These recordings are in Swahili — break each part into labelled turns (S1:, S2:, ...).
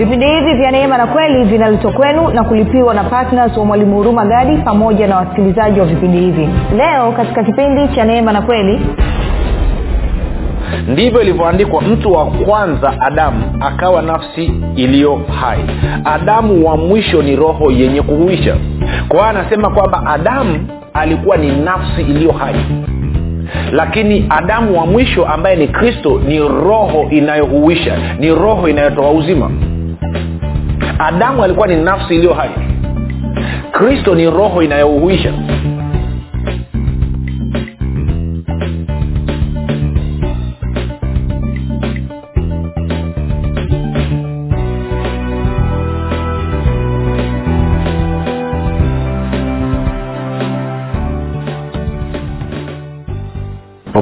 S1: vipindi hivi vya neema na kweli vinaletwa kwenu na kulipiwa na ptns wa mwalimu huruma gadi pamoja na wasikilizaji wa vipindi hivi. Leo katika kipindi cha neema na kweli
S2: ndivyo ilivyoandikwa mtu wa kwanza adamu akawa nafsi iliyo hai. Adamu wa mwisho ni roho yenye kuhuisha. Kwa anasema kwamba adamu alikuwa ni nafsi iliyo hai. Lakini adamu wa mwisho ambaye ni kristo ni roho inayohuisha ni roho inayotoa uzima adamu alikuwa ni nafsi iliyo hai. Kristo ni roho inayohuisha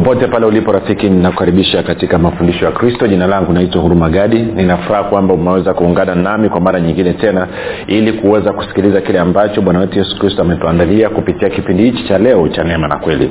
S2: popote pale ulipo rafiki ninakukaribisha katika mafundisho ya kristo. Jina langu naitwa huruma gadi. Ninafuraha kwamba umeweza kuungana nami kwa mara nyingine tena ili kuweza kusikiliza kile ambacho bwana wetu yesu kristo ametuandalia kupitia kipindi hichi cha leo cha neema na kweli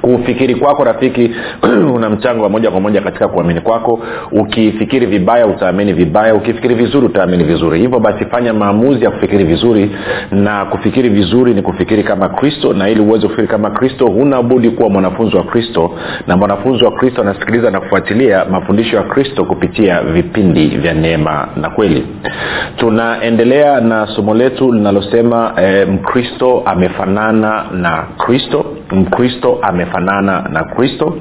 S2: kufikiri kwako rafiki una mchango wa moja kwa moja katika kuamini kwako. Ukifikiri vibaya utaamini vibaya. Ukifikiri vizuri utaamini vizuri. Hivyo basi fanya maamuzi ya kufikiri vizuri. Na kufikiri vizuri ni kufikiri kama kristo na ili uweze kufikiri kama kristo huna budi kuwa mwanafunzi wa kristo. Na mwanafunzi wa kristo anasikiliza na kufuatilia mafundisho ya kristo kupitia vipindi vya neema na kweli. Tunaendelea na somo letu linalosema eh, mkristo amefanana na kristo. Mkristo amefanana na kristo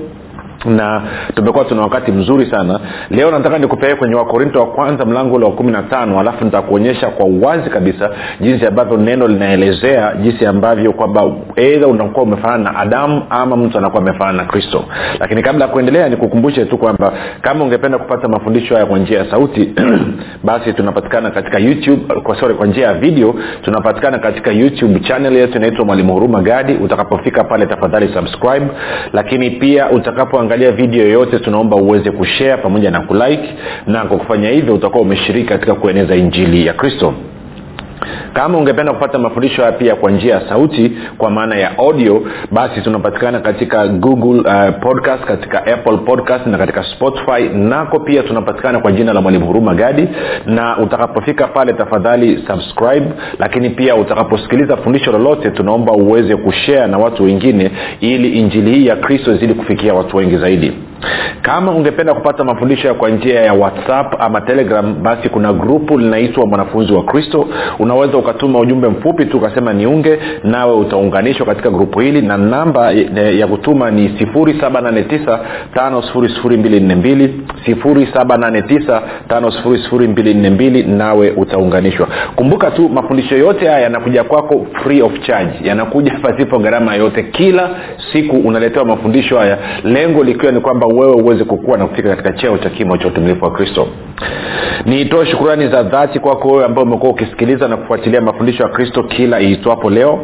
S2: na tumekuwa tuna wakati mzuri sana. Leo nataka nikupeleke kwenye wakorinto wa kwanza mlango ule wa kumi na tano alafu nitakuonyesha kwa uwazi kabisa jinsi ambavyo neno linaelezea jinsi ambavyo kwamba eidha unakuwa umefanana na adamu ama mtu anakuwa amefanana na kristo. Lakini kabla ya kuendelea nikukumbushe tu kwamba kama ungependa kupata mafundisho haya kwa njia ya sauti basi tunapatikana katika youtube kwa sorry kwa njia ya video tunapatikana katika youtube channel yetu inaitwa mwalimu huruma gadi. Utakapofika pale tafadhali subscribe. Lakini pia utakapoangalia video yoyote tunaomba uweze kushare pamoja na kulike. Na kwa kufanya hivyo utakuwa umeshiriki katika kueneza injili ya kristo kama ungependa kupata mafundisho haya pia kwa njia ya sauti kwa maana ya audio basi tunapatikana katika google uh, podcast katika apple podcast na katika spotify. Nako pia tunapatikana kwa jina la mwalimu huruma gadi. Na utakapofika pale tafadhali subscribe. Lakini pia utakaposikiliza fundisho lolote tunaomba uweze kushare na watu wengine ili injili hii ya kristo izidi kufikia watu wengi zaidi kama ungependa kupata mafundisho kwa njia ya whatsapp ama telegram basi kuna grupu linaitwa mwanafunzi wa kristo. Unaweza ukatuma ujumbe mfupi tu ukasema niunge nawe utaunganishwa katika grupu hili na namba ya kutuma ni 789 5242 789 nawe utaunganishwa. Kumbuka tu mafundisho yote haya yanakuja kwako free of charge. Yanakuja pasipo gharama yote kila siku unaletewa mafundisho haya. Lengo likiwa ni kwamba wewe uweze kukua na kufika katika cheo cha kimo cha utumilifu wa kristo. Niitoe shukurani za dhati kwako wewe ambao umekuwa ukisikiliza na kufuatilia mafundisho ya kristo kila iitwapo leo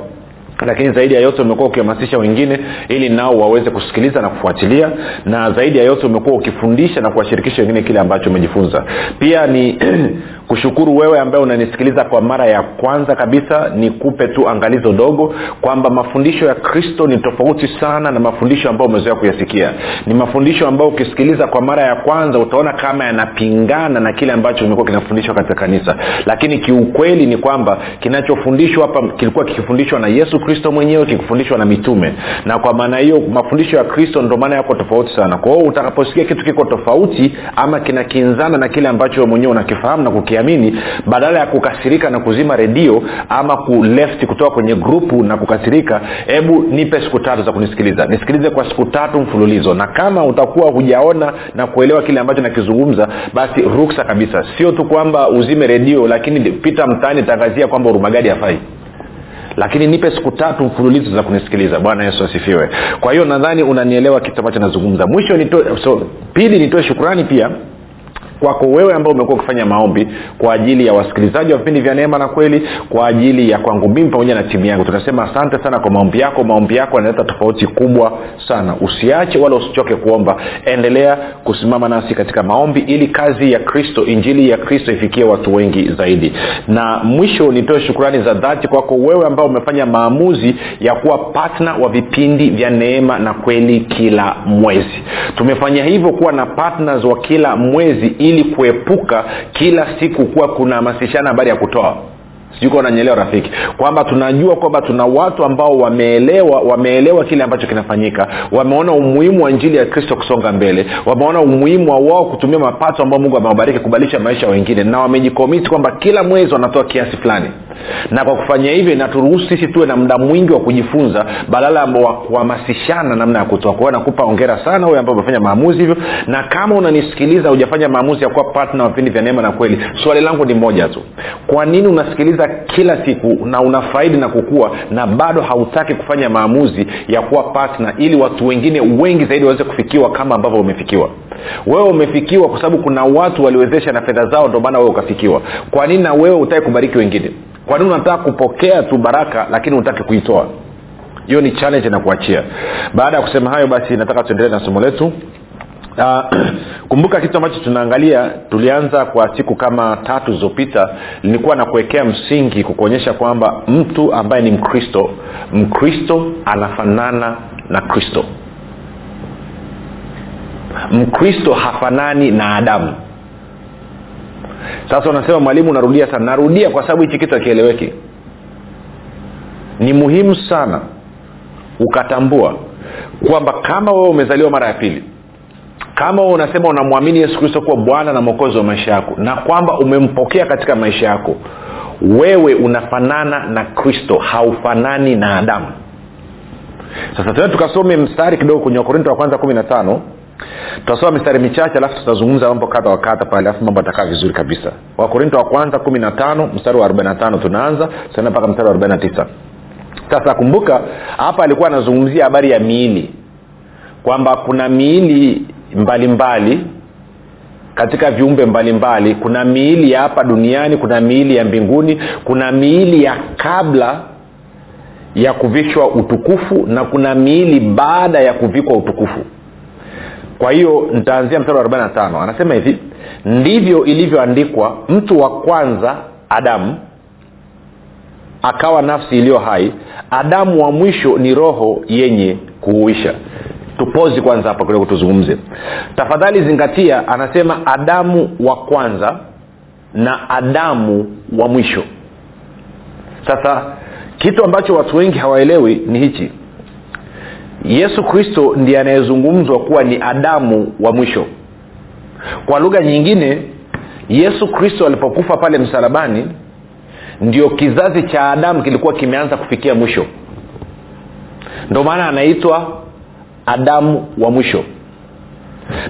S2: lakini zaidi ya yote umekuwa ukihamasisha wengine ili nao waweze kusikiliza na kufuatilia. Na zaidi ya yote umekuwa ukifundisha na kuwashirikisha wengine kile ambacho umejifunza. Pia ni kushukuru wewe ambaye unanisikiliza kwa mara ya kwanza kabisa. Nikupe tu angalizo dogo kwamba mafundisho ya kristo ni tofauti sana na mafundisho ambayo umezoea kuyasikia. Ni mafundisho ambayo ukisikiliza kwa mara ya kwanza utaona kama yanapingana na kile ambacho kimekuwa kinafundishwa katika kanisa. Lakini kiukweli ni kwamba kinachofundishwa hapa kilikuwa kikifundishwa na yesu kristo mwenyewe kikifundishwa na mitume. Na kwa maana hiyo mafundisho ya kristo ndo maana yako tofauti sana. Kwa hiyo utakaposikia kitu kiko tofauti ama kinakinzana na kile ambacho mwenyewe unakifahamu na kukiamini badala ya kukasirika na kuzima redio ama kuleft kutoka kwenye grupu na kukasirika hebu nipe siku tatu za kunisikiliza. Nisikilize kwa siku tatu mfululizo. Na kama utakuwa hujaona na kuelewa kile ambacho nakizungumza basi ruksa kabisa. Sio tu kwamba uzime redio lakini pita mtaani tangazia kwamba urumagadi hafai lakini nipe siku tatu mfululizo za kunisikiliza. Bwana yesu asifiwe. Kwa hiyo nadhani unanielewa kitu ambacho nazungumza. Mwisho nito, so pili nitoe shukurani pia kwako wewe ambao umekuwa ukifanya maombi kwa ajili ya wasikilizaji wa vipindi vya neema na kweli kwa ajili ya kwangu mimi pamoja na timu yangu. Tunasema asante sana kwa maombi yako. Maombi yako yanaleta tofauti kubwa sana. Usiache wala usichoke kuomba. Endelea kusimama nasi katika maombi ili kazi ya kristo injili ya kristo ifikie watu wengi zaidi. Na mwisho nitoe shukrani za dhati kwako wewe ambao umefanya maamuzi ya kuwa patna wa vipindi vya neema na kweli kila mwezi. Tumefanya hivyo kuwa na partners wa kila mwezi ili kuepuka kila siku kuwa kunahamasishana habari ya kutoa? Sijuka unanyelewa rafiki. Kwamba tunajua kwamba tuna watu ambao wameelewa wameelewa kile ambacho kinafanyika. Wameona umuhimu wa njili ya kristo kusonga mbele. Wameona umuhimu wa wao kutumia mapato ambao mungu amewabariki kubadilisha maisha wengine. Na wamejikomiti kwamba kila mwezi wanatoa kiasi fulani na kwa kufanya hivyo inaturuhusu sisi tuwe na muda mwingi wa kujifunza badala ya kuhamasishana namna ya kutoa. Kwao nakupa ongera sana huyo ambao umefanya maamuzi hivyo na kama unanisikiliza hujafanya maamuzi ya kuwa patna wa vipindi vya neema na kweli swali langu ni moja tu. Kwa nini unasikiliza kila siku na unafaidi na kukua na bado hautaki kufanya maamuzi ya kuwa patna ili watu wengine wengi zaidi waweze kufikiwa kama ambavyo umefikiwa? Wewe umefikiwa kwa sababu kuna watu waliwezesha na fedha zao ndio maana wewe ukafikiwa. Kwa nini na wewe utaki kubariki wengine kwa nini unataka kupokea tu baraka lakini unataki kuitoa? Hiyo ni challenge na kuachia. Baada ya kusema hayo basi nataka tuendelee na somo letu. Uh, kumbuka kitu ambacho tunaangalia tulianza kwa siku kama tatu zilizopita nilikuwa na kuwekea msingi kukuonyesha kwamba mtu ambaye ni mkristo mkristo anafanana na kristo. Mkristo hafanani na adamu sasa unasema mwalimu narudia sana. Narudia kwa sababu hichi kitu akieleweki ni muhimu sana ukatambua kwamba kama wewe umezaliwa mara ya pili kama wewe unasema unamwamini yesu kristo kuwa bwana na mwokozi wa maisha yako na kwamba umempokea katika maisha yako wewe unafanana na kristo haufanani na adamu. Sasa tena tukasome mstari kidogo kwenye wakorinto wa kwanza kumi na tano tutasoma mistari michache alafu tutazungumza mambo kadha wa kadha pale alafu mambo atakaa vizuri kabisa. Wakorinto wa kwanza kumi na tano mstari wa arobaina tano tunaanza tutaenda mpaka mstari wa arobaina tisa. Sasa kumbuka hapa alikuwa anazungumzia habari ya miili kwamba kuna miili mbalimbali mbali, katika viumbe mbalimbali. Mbali. kuna miili ya hapa duniani kuna miili ya mbinguni kuna miili ya kabla ya kuvishwa utukufu na kuna miili baada ya kuvikwa utukufu kwa hiyo nitaanzia mstari wa 45 anasema hivi ndivyo ilivyoandikwa mtu wa kwanza adamu akawa nafsi iliyo hai. Adamu wa mwisho ni roho yenye kuuisha. Tupozi kwanza hapa kidogo tuzungumze. Tafadhali zingatia anasema adamu wa kwanza na adamu wa mwisho. Sasa kitu ambacho watu wengi hawaelewi ni hichi yesu kristo ndiye anayezungumzwa kuwa ni adamu wa mwisho. Kwa lugha nyingine yesu kristo alipokufa pale msalabani ndio kizazi cha adamu kilikuwa kimeanza kufikia mwisho. Ndio maana anaitwa adamu wa mwisho.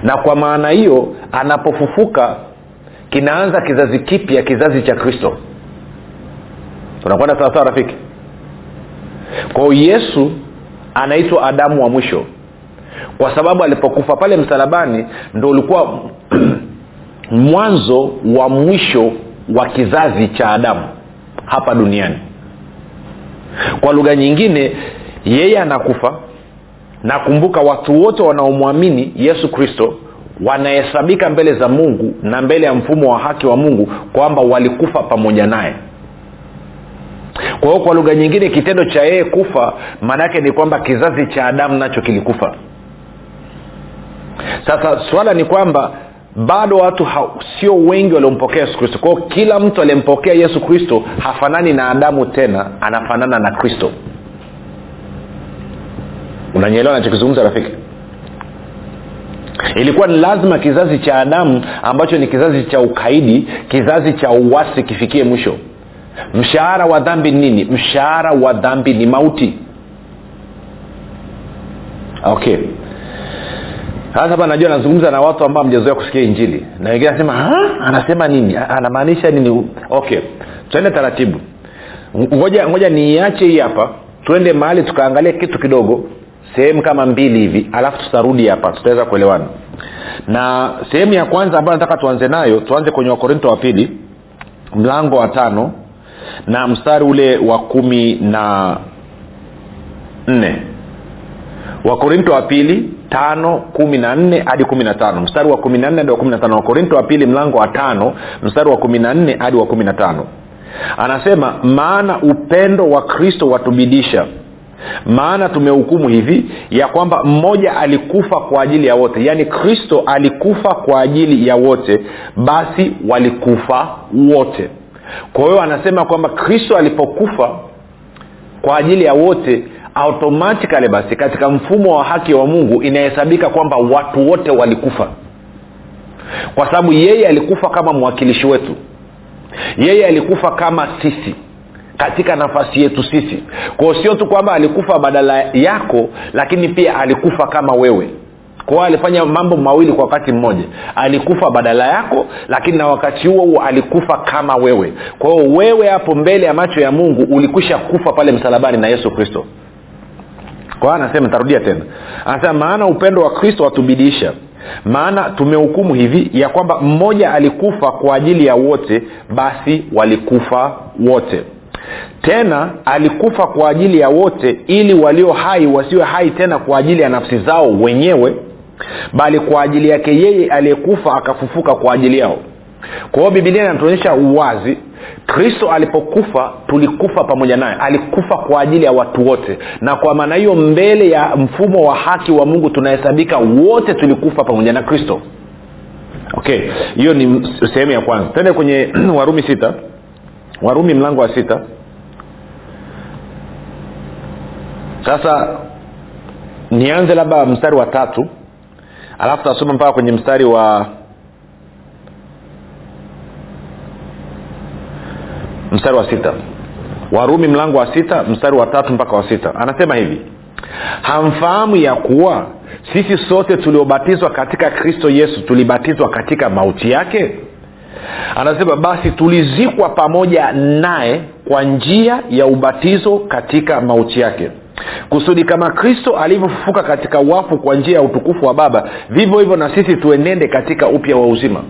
S2: Na kwa maana hiyo anapofufuka kinaanza kizazi kipya kizazi cha kristo. Tunakwenda sawasawa rafiki? Kwao yesu anaitwa adamu wa mwisho. Kwa sababu alipokufa pale msalabani ndo ulikuwa mwanzo wa mwisho wa kizazi cha adamu hapa duniani. Kwa lugha nyingine yeye anakufa nakumbuka watu wote wanaomwamini yesu kristo wanahesabika mbele za mungu na mbele ya mfumo wa haki wa mungu kwamba walikufa pamoja naye kwa hiyo kwa lugha nyingine kitendo cha yeye kufa maanaake ni kwamba kizazi cha adamu nacho kilikufa. Sasa swala ni kwamba bado watu ha, sio wengi waliompokea yesu kristo. Kwao kila mtu aliyempokea yesu kristo hafanani na adamu tena anafanana na kristo. Unanyeelewa nachokizungumza rafiki? Ilikuwa ni lazima kizazi cha adamu ambacho ni kizazi cha ukaidi kizazi cha uwasi kifikie mwisho mshahara wa dhambi nini? Mshahara wa dhambi ni mauti. Okay. Sasa hapa najua nazungumza na watu ambao mjazoea kusikia injili. Na wengine anasema anasema nini? Anamaanisha nini okay. Tuende taratibu. Ngoja ngoja niiache hii hapa. Tuende mahali tukaangalia kitu kidogo sehemu kama mbili hivi alafu tutarudi hapa. Tutaweza kuelewana. Na sehemu ya kwanza ambayo nataka tuanze nayo tuanze kwenye wakorinto wa pili mlango wa tano na mstari ule wa kumi na nne. Wakorinto wa pili tano kumi na nne hadi kumi na tano. Mstari wa kumi na nne hadi wa kumi na tano. Wakorinto wa pili mlango wa tano. Mstari wa kumi na nne hadi wa kumi na tano. Anasema maana upendo wa kristo watubidisha. Maana tumehukumu hivi ya kwamba mmoja alikufa kwa ajili ya wote. Yaani kristo alikufa kwa ajili ya wote basi walikufa wote kwa hiyo anasema kwamba kristo alipokufa kwa ajili ya wote automatikali basi katika mfumo wa haki wa mungu inahesabika kwamba watu wote walikufa. Kwa sababu yeye alikufa kama mwakilishi wetu. Yeye alikufa kama sisi katika nafasi yetu sisi. Kwao sio tu kwamba alikufa badala yako lakini pia alikufa kama wewe kwao alifanya mambo mawili kwa wakati mmoja. Alikufa badala yako lakini na wakati huo huo alikufa kama wewe. Kwa wewe hapo mbele ya macho ya mungu ulikwisha kufa pale msalabani na yesu kristo. Kwa anasema tarudia tena. Anasema maana upendo wa kristo watubidiisha maana tumehukumu hivi ya kwamba mmoja alikufa kwa ajili ya wote basi walikufa wote. Tena alikufa kwa ajili ya wote ili walio hai wasiwe hai tena kwa ajili ya nafsi zao wenyewe bali kwa ajili yake yeye aliyekufa akafufuka kwa ajili yao. Kwa hiyo bibilia inatuonyesha uwazi. Kristo alipokufa tulikufa pamoja naye. Alikufa kwa ajili ya watu wote. Na kwa maana hiyo mbele ya mfumo wa haki wa mungu tunahesabika wote tulikufa pamoja na kristo. Okay hiyo ni sehemu ya kwanza. Tende kwenye warumi sita. Warumi mlango wa sita. Sasa nianze labda mstari wa tatu alafu tasoma mpaka kwenye mstari wa mstari wa sita. Warumi mlango wa sita mstari wa tatu mpaka wa sita. Anasema hivi hamfahamu ya kuwa sisi sote tuliobatizwa katika kristo yesu tulibatizwa katika mauti yake? Anasema basi tulizikwa pamoja naye kwa njia ya ubatizo katika mauti yake kusudi kama kristo alivyofufuka katika wafu kwa njia ya utukufu wa baba vivyo hivyo na sisi tuenende katika upya wa uzima.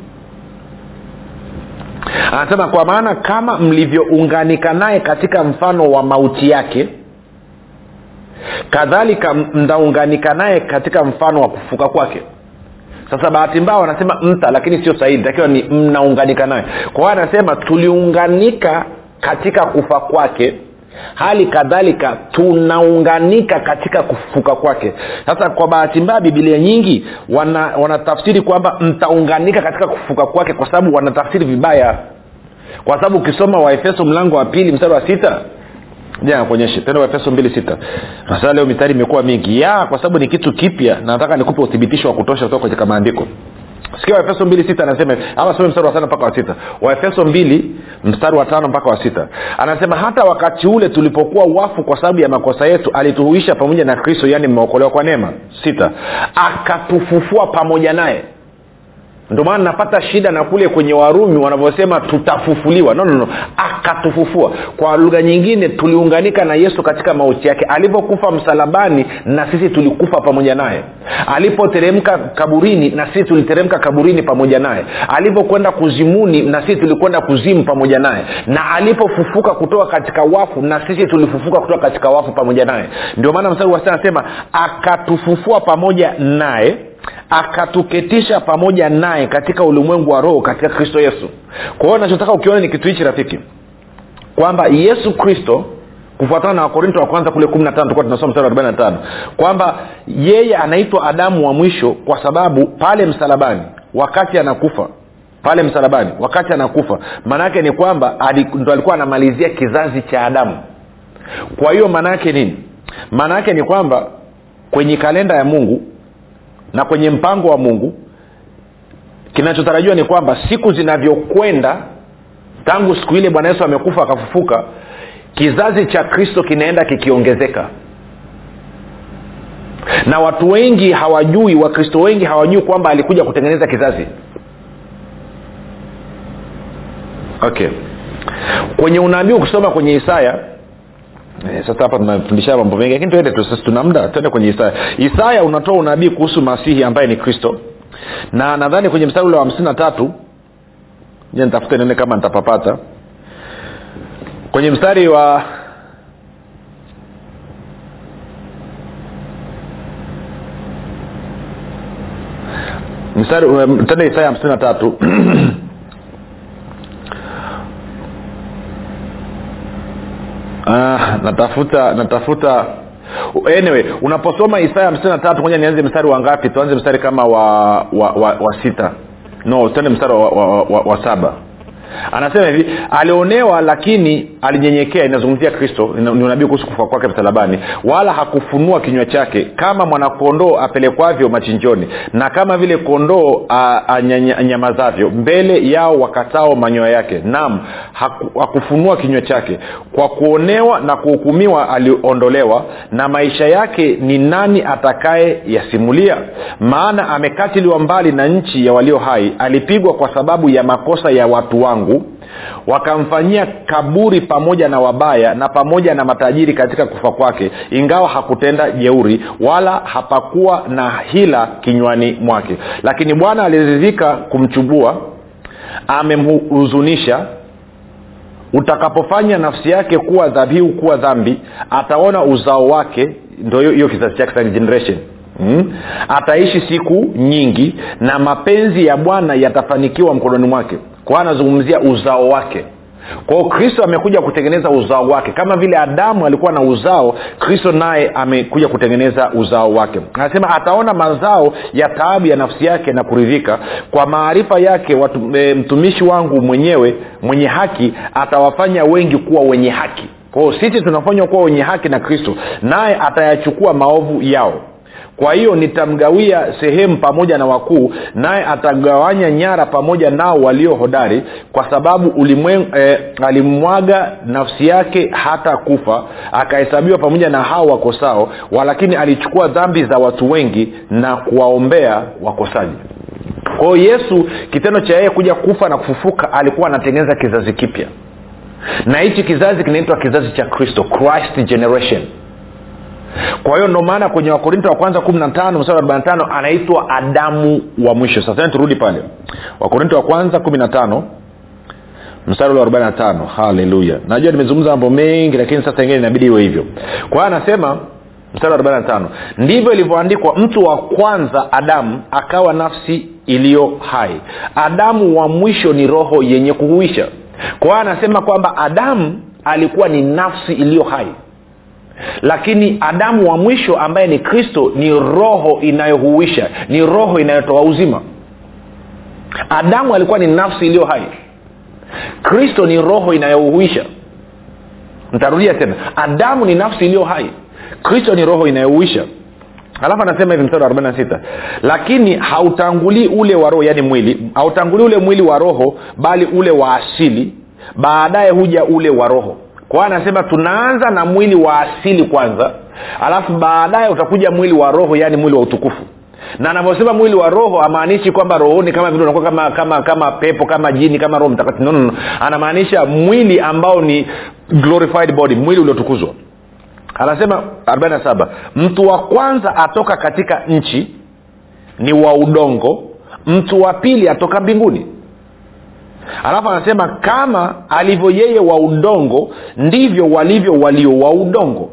S2: Anasema kwa maana kama mlivyounganika naye katika mfano wa mauti yake kadhalika mtaunganika naye katika mfano wa kufuka kwake. Sasa bahati mbaya wanasema mta lakini sio sahihi takiwa ni mnaunganika naye. Kwa hiyo anasema tuliunganika katika kufa kwake hali kadhalika tunaunganika katika kufufuka kwake. Sasa kwa bahati mbaya bibilia nyingi wanatafsiri wana kwamba mtaunganika katika kufufuka kwake kwa sababu wanatafsiri vibaya. Kwa sababu ukisoma waefeso mlango wa pili mstari wa sita ja kuonyeshe tena waefeso mbili sita. Sasa leo mistari imekuwa mingi. Ya kwa sababu ni kitu kipya na nataka nikupe uthibitisho wa kutosha kutoka katika maandiko sikia waefeso mbili sita anasema ama some mstari wa tano mpaka wa sita. Waefeso mbili mstari wa tano mpaka wa sita. Anasema hata wakati ule tulipokuwa wafu kwa sababu ya makosa yetu alituhuisha pamoja na kristo yaani mmeokolewa kwa neema. Sita. Akatufufua pamoja naye. Ndio maana napata shida na kule kwenye warumi wanavyosema tutafufuliwa. No, no, no. Akatufufua kwa lugha nyingine tuliunganika na yesu katika mauti yake. Alivyokufa msalabani na sisi tulikufa pamoja naye. Alipoteremka kaburini na sisi tuliteremka kaburini pamoja naye. Alivyokwenda kuzimuni na sisi tulikwenda kuzimu pamoja naye. Na alipofufuka kutoka katika wafu na sisi tulifufuka kutoka katika wafu pamoja naye. Ndio maana mstari wa anasema akatufufua pamoja naye akatuketisha pamoja naye katika ulimwengu wa roho katika kristo yesu. Kwa hiyo nachotaka ukiona ni kitu hichi rafiki kwamba yesu kristo kufuatana na wakorinto wa kwanza kule kumi na tano tulikuwa tunasoma mstari wa arobaini na tano kwamba yeye anaitwa adamu wa mwisho kwa sababu pale msalabani wakati anakufa pale msalabani wakati anakufa maana yake ni kwamba ndo alikuwa anamalizia kizazi cha adamu. Kwa hiyo maana yake nini? Maana yake ni kwamba kwenye kalenda ya mungu na kwenye mpango wa mungu kinachotarajiwa ni kwamba siku zinavyokwenda tangu siku ile bwana yesu amekufa akafufuka kizazi cha kristo kinaenda kikiongezeka. Na watu wengi hawajui wakristo wengi hawajui kwamba alikuja kutengeneza kizazi. Okay. Kwenye unabii ukisoma kwenye isaya Eh, sasa hapa tunafundisha mambo mengi lakini tuende tu sasa tuna muda tuende kwenye isaya. Isaya unatoa unabii kuhusu masihi ambaye ni kristo. Na nadhani kwenye mstari ule wa hamsini na tatu je nitafute nione kama nitapapata. Kwenye mstari wa mstari tende isaya hamsini na tatu. Ah, natafuta natafuta. Anyway unaposoma isaya hamsini na tatu moja nianze mstari wa ngapi? Tuanze mstari kama wa wa, wa, wa sita no tuende mstari wa, wa, wa, wa, wa saba. Anasema hivi alionewa lakini alinyenyekea inazungumzia kristo ni unabii kuhusu kufa kwake msalabani. Wala hakufunua kinywa chake kama mwanakondoo apelekwavyo machinjoni na kama vile kondoo anyamazavyo mbele yao wakatao manyoya yake. Nam haku, hakufunua kinywa chake. Kwa kuonewa na kuhukumiwa aliondolewa. Na maisha yake ni nani atakaye yasimulia? Maana amekatiliwa mbali na nchi ya walio hai. Alipigwa kwa sababu ya makosa ya watu wangu wakamfanyia kaburi pamoja na wabaya na pamoja na matajiri katika kufa kwake ingawa hakutenda jeuri wala hapakuwa na hila kinywani mwake. Lakini bwana aliridhika kumchubua amemhuzunisha. Utakapofanya nafsi yake kuwa dhabihu kuwa dhambi ataona uzao wake. Ndo hiyo kizazi chake generation. Hmm? ataishi siku nyingi na mapenzi ya bwana yatafanikiwa mkononi mwake kwa anazungumzia uzao wake. Kwao kristo amekuja kutengeneza uzao wake. Kama vile adamu alikuwa na uzao kristo naye amekuja kutengeneza uzao wake. Anasema ataona mazao ya taabu ya nafsi yake na kuridhika. Kwa maarifa yake watu, e, mtumishi wangu mwenyewe mwenye haki atawafanya wengi kuwa wenye haki. Kwao sisi tunafanywa kuwa wenye haki na kristo. Naye atayachukua maovu yao kwa hiyo nitamgawia sehemu pamoja na wakuu naye atagawanya nyara pamoja nao walio hodari kwa sababu ulimwengu eh, alimwaga nafsi yake hata kufa akahesabiwa pamoja na hao wakosao walakini alichukua dhambi za watu wengi na kuwaombea wakosaji. Kwa hiyo yesu kitendo cha yeye kuja kufa na kufufuka alikuwa anatengeneza kizazi kipya. Na hichi kizazi kinaitwa kizazi cha kristo christ generation kwa hiyo ndio maana kwenye wakorinto wa kwanza kumi na tano mstari arobaini na tano anaitwa adamu wa mwisho. Sasa turudi pale. Wakorinto wa kwanza kumi na tano mstari na tano. Haleluya. Najua nimezungumza mambo mengi lakini sasa ingine inabidi iwe hivyo. Kwa hiyo anasema mstari wa arobaini na tano ndivyo ilivyoandikwa mtu wa kwanza adamu akawa nafsi iliyo hai. Adamu wa mwisho ni roho yenye kuhuisha. Kwa hiyo anasema kwamba adamu alikuwa ni nafsi iliyo hai lakini adamu wa mwisho ambaye ni kristo ni roho inayohuisha ni roho inayotoa uzima. Adamu alikuwa ni nafsi iliyo hai. Kristo ni roho inayohuisha. Ntarudia tena. Adamu ni nafsi iliyo hai. Kristo ni roho inayohuisha. Alafu anasema hivi mstari wa 46 lakini hautangulii ule wa roho yaani mwili. Hautangulii ule mwili wa roho bali ule wa asili. Baadaye huja ule wa roho kwa anasema tunaanza na mwili wa asili kwanza alafu baadaye utakuja mwili wa roho yaani mwili wa utukufu. Na anavyosema mwili wa roho amaanishi kwamba rohoni kama vile unakuwa kama kama kama pepo kama jini kama roho mtakatifu. No, no, no. anamaanisha mwili ambao ni glorified body mwili uliotukuzwa. Anasema 47 mtu wa kwanza atoka katika nchi ni wa udongo mtu wa pili atoka mbinguni alafu anasema kama alivyo yeye wa udongo ndivyo walivyo walio wa udongo.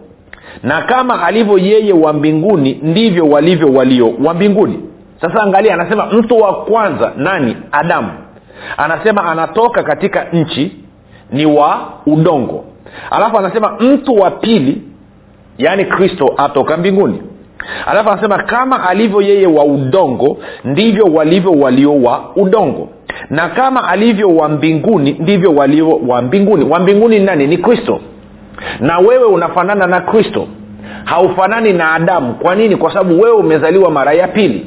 S2: Na kama alivyo yeye wa mbinguni ndivyo walivyo walio wa mbinguni. Sasa angalia anasema mtu wa kwanza nani? Adamu. Anasema anatoka katika nchi ni wa udongo. Alafu anasema mtu wa pili yaani kristo atoka mbinguni. Alafu anasema kama alivyo yeye wa udongo ndivyo walivyo walio wa udongo na kama alivyo wa mbinguni ndivyo walivyo wa mbinguni. Wa mbinguni nani? Ni kristo. Na wewe unafanana na kristo. Haufanani na adamu. Kwa nini? Kwa sababu wewe umezaliwa mara ya pili.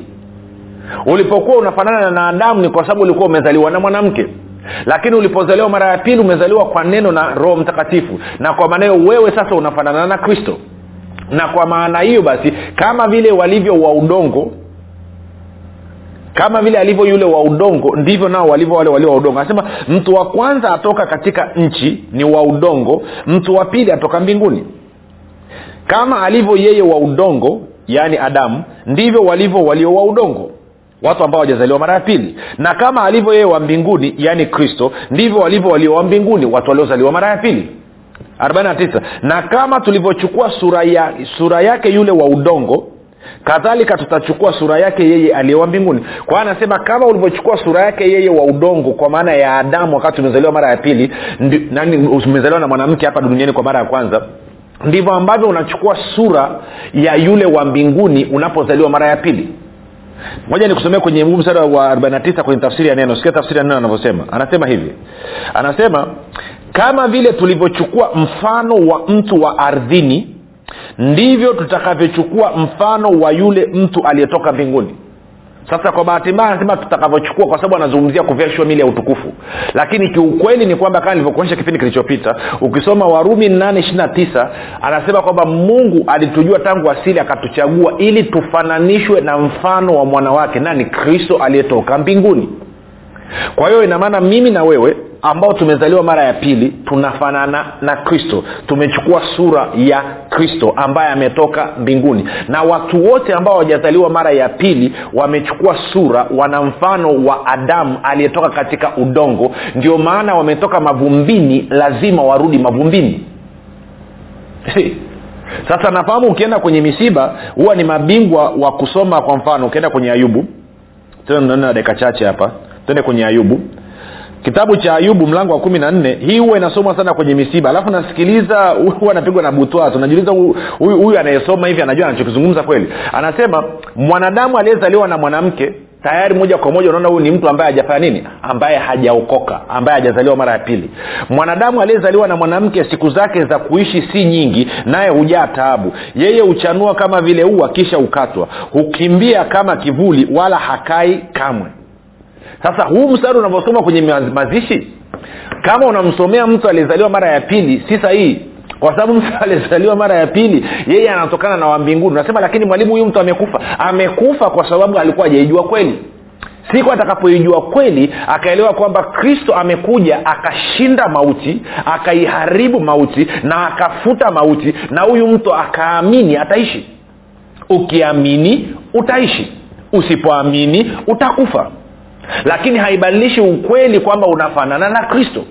S2: Ulipokuwa unafanana na adamu ni kwa sababu ulikuwa umezaliwa na mwanamke. Lakini ulipozaliwa mara ya pili umezaliwa kwa neno na roho mtakatifu. Na kwa maana wewe sasa unafanana na kristo. Na kwa maana hiyo basi kama vile walivyo wa udongo kama vile alivyo yule wa udongo ndivyo nao walivyo wale walio wa udongo. Anasema mtu wa kwanza atoka katika nchi ni wa udongo mtu wa pili atoka mbinguni. Kama alivyo yeye wa udongo yaani adamu ndivyo walivyo walio wa udongo watu ambao wajazaliwa mara ya pili. Na kama alivyo yeye wa mbinguni yaani kristo ndivyo walivyo walio wa mbinguni watu waliozaliwa mara ya pili. 49 na kama tulivyochukua sura, ya, sura yake yule wa udongo kadhalika tutachukua sura yake yeye aliyewa mbinguni. Kwa hiyo anasema kama ulivyochukua sura yake yeye wa udongo kwa maana ya adamu wakati umezaliwa mara ya pili nani umezaliwa na mwanamke hapa duniani kwa mara ya kwanza ndivyo ambavyo unachukua sura ya yule wa mbinguni unapozaliwa mara ya pili. Moja nikusomea kwenye huu msara wa 49 kwenye tafsiri ya neno. Sikia tafsiri ya neno anavyosema. Anasema hivi. Anasema kama vile tulivyochukua mfano wa mtu wa ardhini ndivyo tutakavyochukua mfano wa yule mtu aliyetoka mbinguni. Sasa kwa bahati mbaya anasema tutakavyochukua kwa sababu anazungumzia kuveshwa mili ya utukufu. Lakini kiukweli ni kwamba kama nilivyokuonyesha kipindi kilichopita ukisoma warumi 8 anasema kwamba mungu alitujua tangu asili akatuchagua ili tufananishwe na mfano wa mwanawake nani kristo aliyetoka mbinguni kwa hiyo inamaana mimi na wewe ambao tumezaliwa mara ya pili tunafanana na kristo. Tumechukua sura ya kristo ambaye ametoka mbinguni. Na watu wote ambao hawajazaliwa mara ya pili wamechukua sura wana mfano wa adamu aliyetoka katika udongo. Ndio maana wametoka mavumbini lazima warudi mavumbini. Sasa nafahamu ukienda kwenye misiba huwa ni mabingwa wa kusoma kwa mfano. Ukienda kwenye ayubu tena na dakika chache hapa twende kwenye ayubu. Kitabu cha ayubu mlango wa kumi na nne. Hii huwa inasomwa sana kwenye misiba. Alafu nasikiliza huwa anapigwa na butwa najiuliza huyu anayesoma hivi anajua anachokizungumza kweli? Anasema mwanadamu aliyezaliwa na mwanamke tayari moja kwa moja unaona huyu ni mtu ambaye hajafanya nini? Ambaye hajaokoka. Ambaye hajazaliwa mara ya pili. Mwanadamu aliyezaliwa na mwanamke siku zake za kuishi si nyingi naye hujaa taabu. Yeye huchanua kama vile ua kisha ukatwa hukimbia kama kivuli wala hakai kamwe sasa huu mstari unavyosoma kwenye mazishi kama unamsomea mtu aliyezaliwa mara ya pili si sahihi. Kwa sababu mtu aliyezaliwa mara ya pili yeye anatokana na wambinguni unasema lakini mwalimu huyu mtu amekufa. Amekufa kwa sababu alikuwa hajaijua kweli. Siku atakapoijua kweli akaelewa kwamba kristo amekuja akashinda mauti akaiharibu mauti na akafuta mauti na huyu mtu akaamini ataishi. Ukiamini utaishi. Usipoamini utakufa lakini haibadilishi ukweli kwamba unafanana na kristo.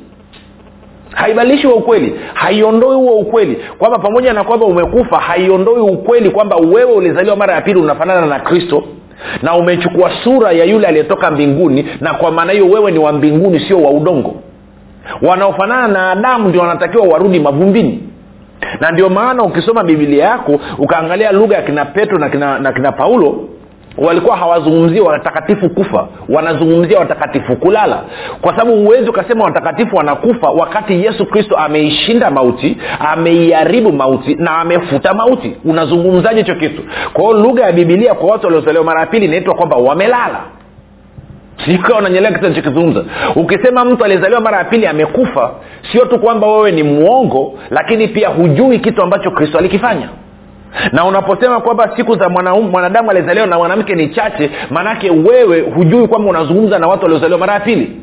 S2: Haibadilishi huo ukweli. Haiondoi huo ukweli kwamba pamoja na kwamba umekufa haiondoi ukweli kwamba wewe ulizaliwa mara ya pili unafanana na kristo. Na umechukua sura ya yule aliyetoka mbinguni na kwa maana hiyo wewe ni wa mbinguni sio wa udongo. Wanaofanana na adamu ndio wanatakiwa warudi mavumbini. Na ndio maana ukisoma bibilia yako ukaangalia lugha ya kina petro na kina, na kina paulo walikuwa hawazungumzii watakatifu kufa. Wanazungumzia watakatifu kulala. Kwa sababu huwezi ukasema watakatifu wanakufa wakati yesu kristo ameishinda mauti ameiharibu mauti na amefuta mauti. Unazungumzaje hicho kitu? Kwa hiyo lugha ya bibilia kwa watu waliozaliwa mara ya pili inaitwa kwamba wamelala. Sikiwa unanyelea kitu nachokizungumza ukisema mtu aliyezaliwa mara ya pili amekufa sio tu kwamba wewe ni mwongo lakini pia hujui kitu ambacho kristo alikifanya na unaposema kwamba siku za mwanadamu alizaliwa na mwanamke ni chache maanake wewe hujui kwamba unazungumza na watu waliozaliwa mara ya pili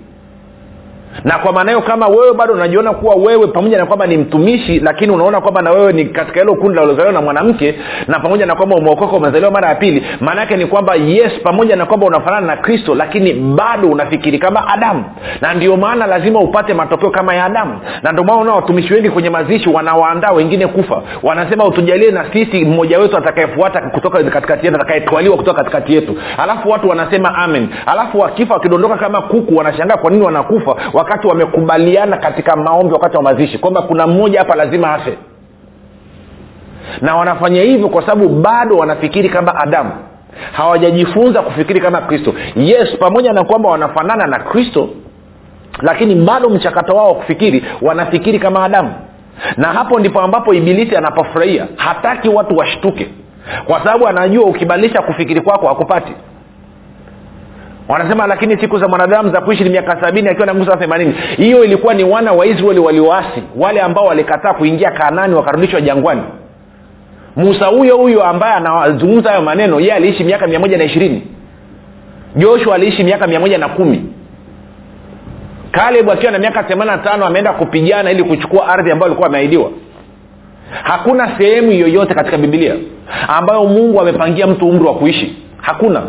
S2: na kwa maana hiyo kama wewe bado unajiona kuwa wewe pamoja na kwamba ni mtumishi lakini unaona kwamba na wewe ni katika hilo kundi lalozaliwa na mwanamke na pamoja na kwamba umeokoka umezaliwa mara ya pili maana yake ni kwamba yes pamoja na kwamba unafanana na kristo lakini bado unafikiri kama adamu. Na ndio maana lazima upate matokeo kama ya adamu. Na ndio maana watumishi wengi kwenye mazishi wanawaandaa wengine kufa. Wanasema utujalie na sisi mmoja wetu atakayefuata kutoka katikati yetu atakayetwaliwa kutoka katikati yetu. Alafu watu wanasema amen. Alafu wakifa wakidondoka kama kuku wanashangaa kwa nini wanakufa wakati wamekubaliana katika maombi wakati wa mazishi kwamba kuna mmoja hapa lazima afe. Na wanafanya hivyo kwa sababu bado wanafikiri kama adamu. Hawajajifunza kufikiri kama kristo. Yes pamoja na kwamba wanafanana na kristo lakini bado mchakato wao wa kufikiri wanafikiri kama adamu. Na hapo ndipo ambapo ibilisi anapofurahia. Hataki watu washtuke. Kwa sababu anajua ukibadilisha kufikiri kwako hakupati wanasema lakini siku za mwanadamu za kuishi ni miaka sabini akiwa na nguvu saa themanini. Hiyo ilikuwa ni wana wa israeli walioasi wale ambao walikataa kuingia kanani wakarudishwa jangwani. Musa huyo huyo ambaye anazungumza hayo maneno yeye aliishi miaka mia moja na ishirini. Joshua aliishi miaka mia moja na kumi. Kalebu akiwa na miaka themani tano ameenda kupigana ili kuchukua ardhi ambayo alikuwa ameahidiwa. Hakuna sehemu yoyote katika bibilia ambayo mungu amepangia mtu umri wa kuishi. Hakuna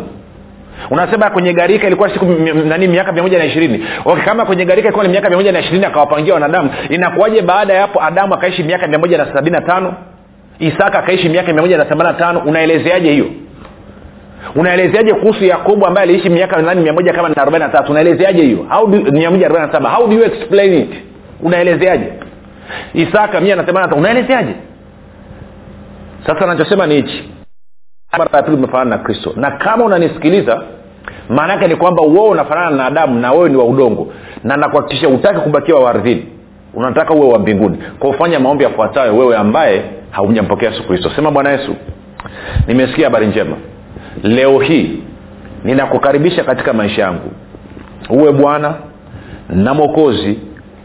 S2: unasema kwenye garika ilikuwa siku nani miaka mia moja na ishirini. Okay, kama kwenye garika ilikuwa ni miaka mia moja na ishirini akawapangia wanadamu inakuwaje baada ya hapo adamu akaishi miaka mia moja na sabini na tano? Isaka akaishi miaka mia moja na themani na tano? Unaelezeaje hiyo? Unaelezeaje kuhusu yakobo ambaye aliishi miaka nani mia moja kama na arobaini na tatu? Unaelezeaje hiyo? Mia moja arobaini na saba. How do you explain it? Unaelezeaje? Isaka mia na themani na tano. Unaelezeaje? Sasa nachosema ni hichi mara ya pili umefanana na kristo. Na kama unanisikiliza maana yake ni kwamba wewe unafanana na adamu na wewe ni wa udongo. Na nakuhakikisha utaki kubakia waardhini unataka uwe wa mbinguni. Kwa ufanya maombi yafuatayo wewe ambaye haujampokea yesu kristo. Sema bwana yesu nimesikia habari njema. Leo hii ninakukaribisha katika maisha yangu. Uwe bwana na mwokozi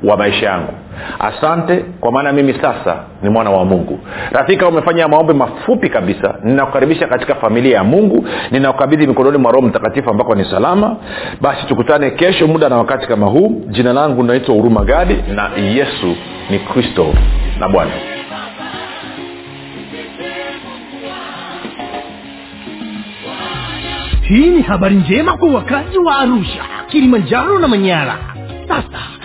S2: wa maisha yangu. Asante kwa maana mimi sasa ni mwana wa mungu. Rafika umefanya maombi mafupi kabisa. Ninakukaribisha katika familia ya mungu. Ninakukabidhi mikononi mwa roho mtakatifu ambako ni salama. Basi tukutane kesho muda na wakati kama huu. Jina langu naitwa huruma gadi na yesu ni kristo na bwana.
S3: Hii ni habari njema kwa wakazi wa arusha kilimanjaro na manyara. Sasa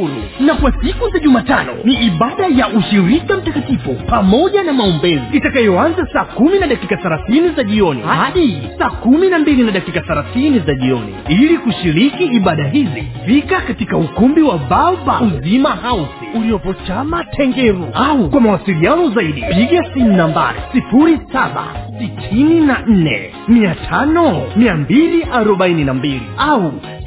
S3: huru na kwa siku za jumatano ni ibada ya ushirika mtakatifu pamoja na maombezi. Itakayoanza saa kumi na dakika thelathini za jioni hadi saa kumi na mbili na dakika thelathini za jioni. Ili kushiriki ibada hizi fika katika ukumbi wa baba uzima hausi uliopo chama tengeru. Au kwa mawasiliano zaidi piga simu nambari sifuri saba sitini na nne mia tano mia mbili arobaini na mbili. Au